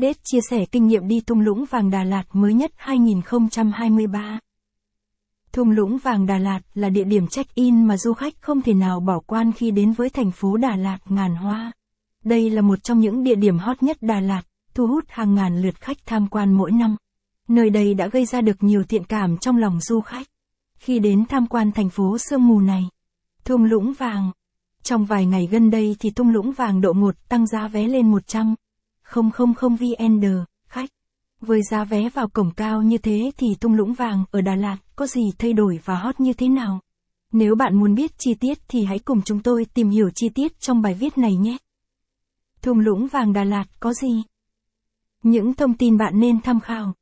update chia sẻ kinh nghiệm đi thung lũng vàng Đà Lạt mới nhất 2023. Thung lũng vàng Đà Lạt là địa điểm check-in mà du khách không thể nào bỏ quan khi đến với thành phố Đà Lạt ngàn hoa. Đây là một trong những địa điểm hot nhất Đà Lạt, thu hút hàng ngàn lượt khách tham quan mỗi năm. Nơi đây đã gây ra được nhiều thiện cảm trong lòng du khách. Khi đến tham quan thành phố sương mù này, thung lũng vàng. Trong vài ngày gần đây thì thung lũng vàng độ 1 tăng giá vé lên 100. 000 VND, khách. Với giá vé vào cổng cao như thế thì thung lũng vàng ở Đà Lạt có gì thay đổi và hot như thế nào? Nếu bạn muốn biết chi tiết thì hãy cùng chúng tôi tìm hiểu chi tiết trong bài viết này nhé. Thung lũng vàng Đà Lạt có gì? Những thông tin bạn nên tham khảo.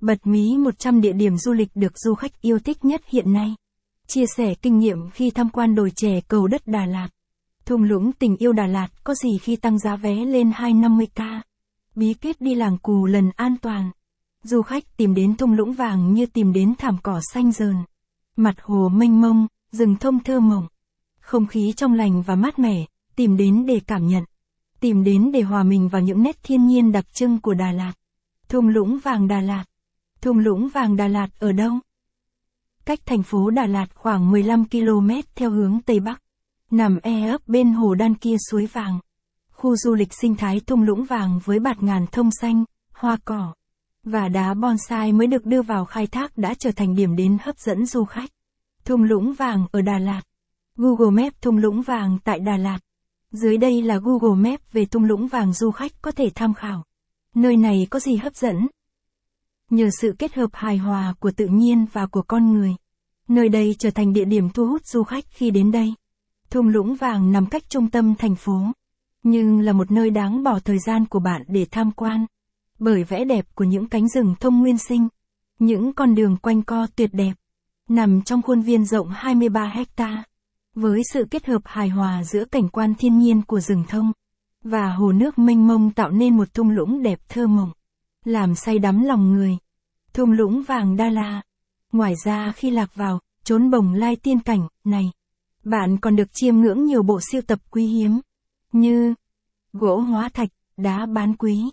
Bật mí 100 địa điểm du lịch được du khách yêu thích nhất hiện nay. Chia sẻ kinh nghiệm khi tham quan đồi chè cầu đất Đà Lạt. Thung lũng tình yêu Đà Lạt có gì khi tăng giá vé lên 250k? Bí kết đi làng cù lần an toàn. Du khách tìm đến thung lũng vàng như tìm đến thảm cỏ xanh dờn. Mặt hồ mênh mông, rừng thông thơ mộng. Không khí trong lành và mát mẻ, tìm đến để cảm nhận. Tìm đến để hòa mình vào những nét thiên nhiên đặc trưng của Đà Lạt. Thung lũng vàng Đà Lạt. Thung lũng vàng Đà Lạt ở đâu? Cách thành phố Đà Lạt khoảng 15 km theo hướng Tây Bắc. Nằm e ấp bên hồ đan kia suối vàng. Khu du lịch sinh thái thung lũng vàng với bạt ngàn thông xanh, hoa cỏ và đá bonsai mới được đưa vào khai thác đã trở thành điểm đến hấp dẫn du khách. Thung lũng vàng ở Đà Lạt. Google Maps thung lũng vàng tại Đà Lạt. Dưới đây là Google Maps về thung lũng vàng du khách có thể tham khảo. Nơi này có gì hấp dẫn? Nhờ sự kết hợp hài hòa của tự nhiên và của con người, nơi đây trở thành địa điểm thu hút du khách khi đến đây. Thung lũng vàng nằm cách trung tâm thành phố, nhưng là một nơi đáng bỏ thời gian của bạn để tham quan. Bởi vẻ đẹp của những cánh rừng thông nguyên sinh, những con đường quanh co tuyệt đẹp, nằm trong khuôn viên rộng 23 hecta, với sự kết hợp hài hòa giữa cảnh quan thiên nhiên của rừng thông và hồ nước mênh mông tạo nên một thung lũng đẹp thơ mộng làm say đắm lòng người. Thung lũng vàng Đa La. Ngoài ra khi lạc vào, trốn bồng lai tiên cảnh, này, bạn còn được chiêm ngưỡng nhiều bộ siêu tập quý hiếm, như gỗ hóa thạch, đá bán quý,